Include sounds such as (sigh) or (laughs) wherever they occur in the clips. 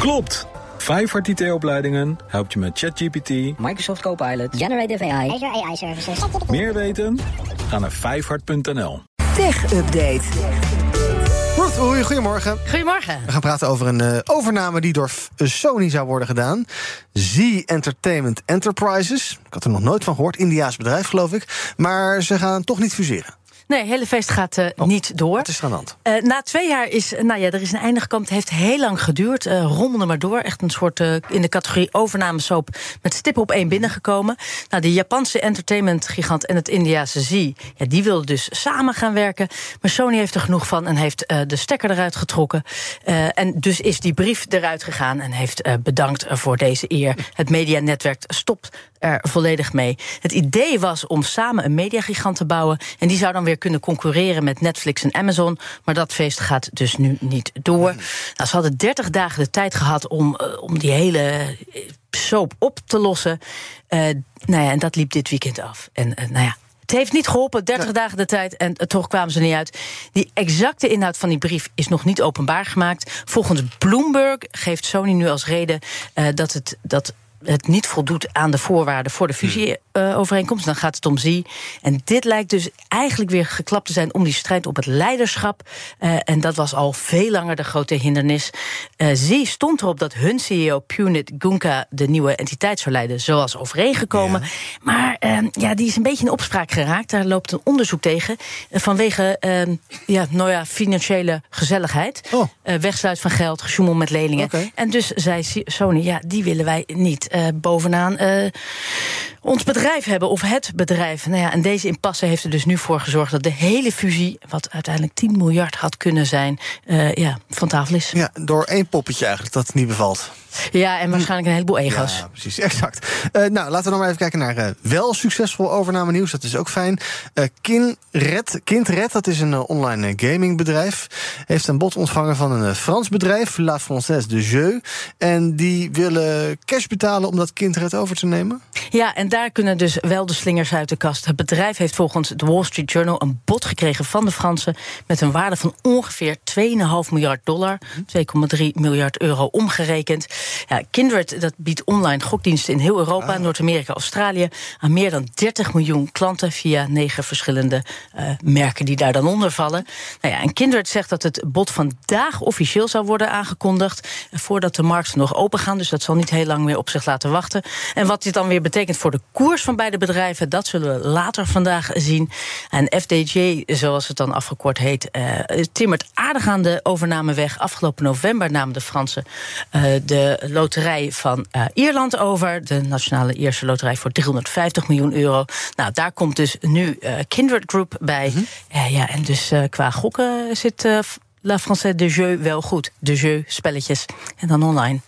Klopt! Vijfhard IT-opleidingen helpt je met ChatGPT, Microsoft Copilot, Generative AI, Azure AI Services. meer weten? Ga naar vijfhard.nl. Tech Update. Ruth, goedemorgen. Goedemorgen. We gaan praten over een eh, overname die door F- Sony zou worden gedaan. Z Entertainment Enterprises. Ik had er nog nooit van gehoord. Indiaas bedrijf, geloof ik. Maar ze gaan toch niet fuseren. Nee, het hele feest gaat eh, niet door. Wat is er aan de hand? Eh, na twee jaar is, nou ja, er is een einde gekomen. Het heeft heel lang geduurd. eh rommelde maar door. Echt een soort in de categorie overnamesoap met stippen op één binnengekomen. Nou, de Japanse entertainment-gigant en het Indiase Z, ja, die wilden dus samen gaan werken. Maar Sony heeft er genoeg van en heeft de stekker eruit getrokken. En dus is die brief eruit gegaan en heeft bedankt voor deze eer. Het medianetwerk stopt er volledig mee. Het idee was om samen een mediagigant te bouwen. En die zou dan weer kunnen concurreren met Netflix en Amazon. Maar dat feest gaat dus nu niet door. Nou, ze hadden 30 dagen de tijd gehad om, eh, om die hele eh, soap op te lossen. Eh, nou ja, en dat liep dit weekend af. En nou ja. Het heeft niet geholpen, 30 dagen de tijd, en toch kwamen ze niet uit. Die exacte inhoud van die brief is nog niet openbaar gemaakt. Volgens Bloomberg geeft Sony nu als reden dat het. Dat het niet voldoet aan de voorwaarden voor de fusieovereenkomst. dan gaat het om zie. En dit lijkt dus eigenlijk weer geklapt te zijn om die strijd op het leiderschap. Eh, en dat was al veel langer de grote hindernis. Eh zie stond erop dat hun CEO Punit Gunka de nieuwe entiteit zou leiden, zoals overeengekomen. Maar eh, ja, die is een beetje in opspraak geraakt. Daar loopt een onderzoek tegen. eh, vanwege eh, ja, nou ja, financiële gezelligheid. Oh. Eh, wegsluit van geld, gesjoemel met leningen. En dus zei Sony, ja, die willen wij niet eh, bovenaan eh, ons bedrijf hebben. Of het bedrijf. Nou ja, en deze impasse heeft er dus nu voor gezorgd... dat de hele fusie, wat uiteindelijk 10 miljard had kunnen zijn... eh, ja, van tafel is. Ja, door één poppetje eigenlijk dat het niet bevalt. Ja, en waarschijnlijk een heleboel ego's. Ja, precies, exact. Eh, nou, laten we dan maar even kijken naar eh, wel succesvol overname nieuws. Dat is ook fijn. Eh Kindred, Kindred, dat is een online gamingbedrijf. Heeft een bod ontvangen van een Frans bedrijf, La Française de Jeu. En die willen cash betalen om dat Kindred over te nemen. Ja, en daar kunnen dus wel de slingers uit de kast. Het bedrijf heeft volgens de Wall Street Journal een bod gekregen van de Fransen met een waarde van ongeveer 2,5 miljard dollar, 2,3 miljard euro omgerekend. Ja, Kindred dat biedt online gokdiensten in heel Europa, Noord-Amerika, Australië aan meer dan 30 miljoen klanten via negen verschillende eh, merken die daar dan onder vallen. Nou ja, en Kindred zegt dat het bod vandaag officieel zou worden aangekondigd eh, voordat de markten nog open gaan. Dus dat zal niet heel lang meer op zich laten wachten. En wat dit dan weer betekent voor de koers van beide bedrijven, dat zullen we later vandaag zien. En FDJ, zoals het dan afgekort heet, eh, timmert aardig aan de overname weg. Afgelopen november namen de Fransen de loterij van eh, Ierland over. De Nationale Ierse Loterij voor 350 miljoen euro. Nou, daar komt dus nu eh, Kindred Group bij. Eh, ja, en dus qua gokken zit La Française de Jeu wel goed. De Jeu, spelletjes. En dan online.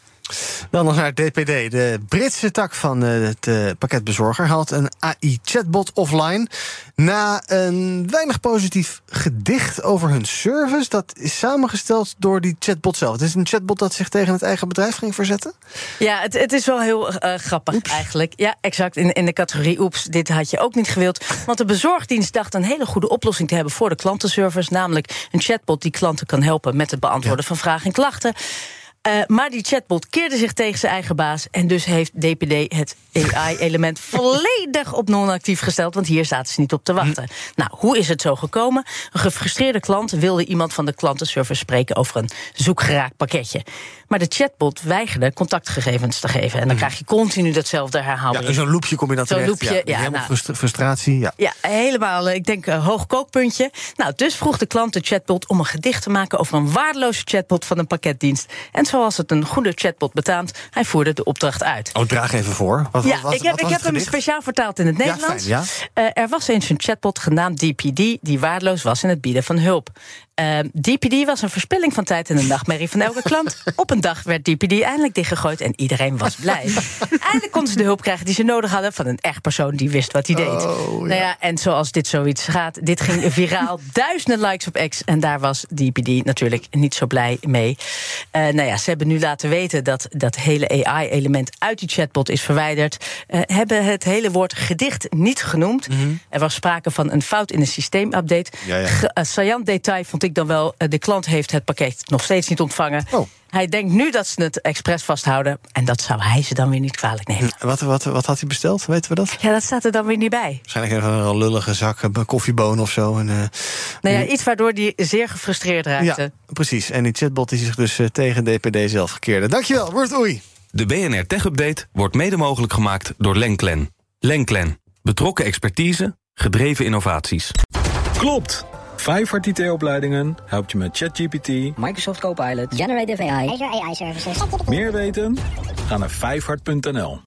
Dan nog naar het DPD. De Britse tak van eh, het eh, pakketbezorger haalt een AI-chatbot offline. Na een weinig positief gedicht over hun service. Dat is samengesteld door die chatbot zelf. Het is een chatbot dat zich tegen het eigen bedrijf ging verzetten. Ja, het, het is wel heel eh, grappig eigenlijk. Ja, exact. In, in de categorie oeps, dit had je ook niet gewild. Want de bezorgdienst dacht een hele goede oplossing te hebben voor de klantenservice. Namelijk een chatbot die klanten kan helpen met het beantwoorden van vragen en klachten. Eh, maar die chatbot keerde zich tegen zijn eigen baas. En dus heeft DPD het AI-element (laughs) volledig op non-actief gesteld. Want hier zaten ze niet op te wachten. Nou, hoe is het zo gekomen? Een gefrustreerde klant wilde iemand van de klantenservice spreken over een zoekgeraakt pakketje. Maar de chatbot weigerde contactgegevens te geven. En dan krijg je continu datzelfde herhalen. Ja, zo'n loopje kom je dat Zo'n terecht. loopje, ja, ja, helemaal nou. frustra- frustratie. Ja. Ja, helemaal. eh, Ik denk een hoog kookpuntje. Nou, dus vroeg de klant de chatbot om een gedicht te maken over een waardeloze chatbot van een pakketdienst. En zoals het een goede chatbot betaamt, hij voerde de opdracht uit. Oh, draag even voor. Wat, Ja, wat, ik heb, ik was heb hem speciaal vertaald in het Ja, Nederlands. fijn, ja. Eh, er was eens een chatbot genaamd DPD die waardeloos was in het bieden van hulp. DPD was een verspilling van tijd en een nachtmerrie van elke klant. (laughs) Op een dag werd DPD eindelijk dichtgegooid en iedereen was blij. (laughs) eindelijk konden ze de hulp krijgen die ze nodig hadden van een echt persoon die wist wat hij deed. Oh, Nou ja, en zoals dit zoiets gaat, dit ging viraal, (laughs) duizenden likes op X en daar was DPD natuurlijk niet zo blij mee. Eh, nou ja, ze hebben nu laten weten dat dat hele AI-element uit die chatbot is verwijderd. Eh, hebben het hele woord gedicht niet genoemd. Er was sprake van een fout in een systeemupdate. Ja, ja. Ge- saillant detail vond ik dan wel, eh, de klant heeft het pakket nog steeds niet ontvangen. Oh. Hij denkt nu dat ze het expres vasthouden. En dat zou hij ze dan weer niet kwalijk nemen. Wat, wat, wat had hij besteld? Weten we dat? Ja, dat staat er dan weer niet bij. Waarschijnlijk even een lullige zak een koffieboon of zo. En, eh, Nou ja, iets waardoor hij zeer gefrustreerd raakte. ja, precies. En die chatbot die zich dus eh, tegen DPD zelf gekeerde. Dankjewel, Word Oei. De BNR Tech Update wordt mede mogelijk gemaakt door Lenklen. Lenklen. Betrokken expertise, gedreven innovaties. Klopt! Vijfhart IT-opleidingen helpt je met ChatGPT. Microsoft Copilot. Generative AI. Azure AI Services. Meer weten? Ga naar vijfhart.nl.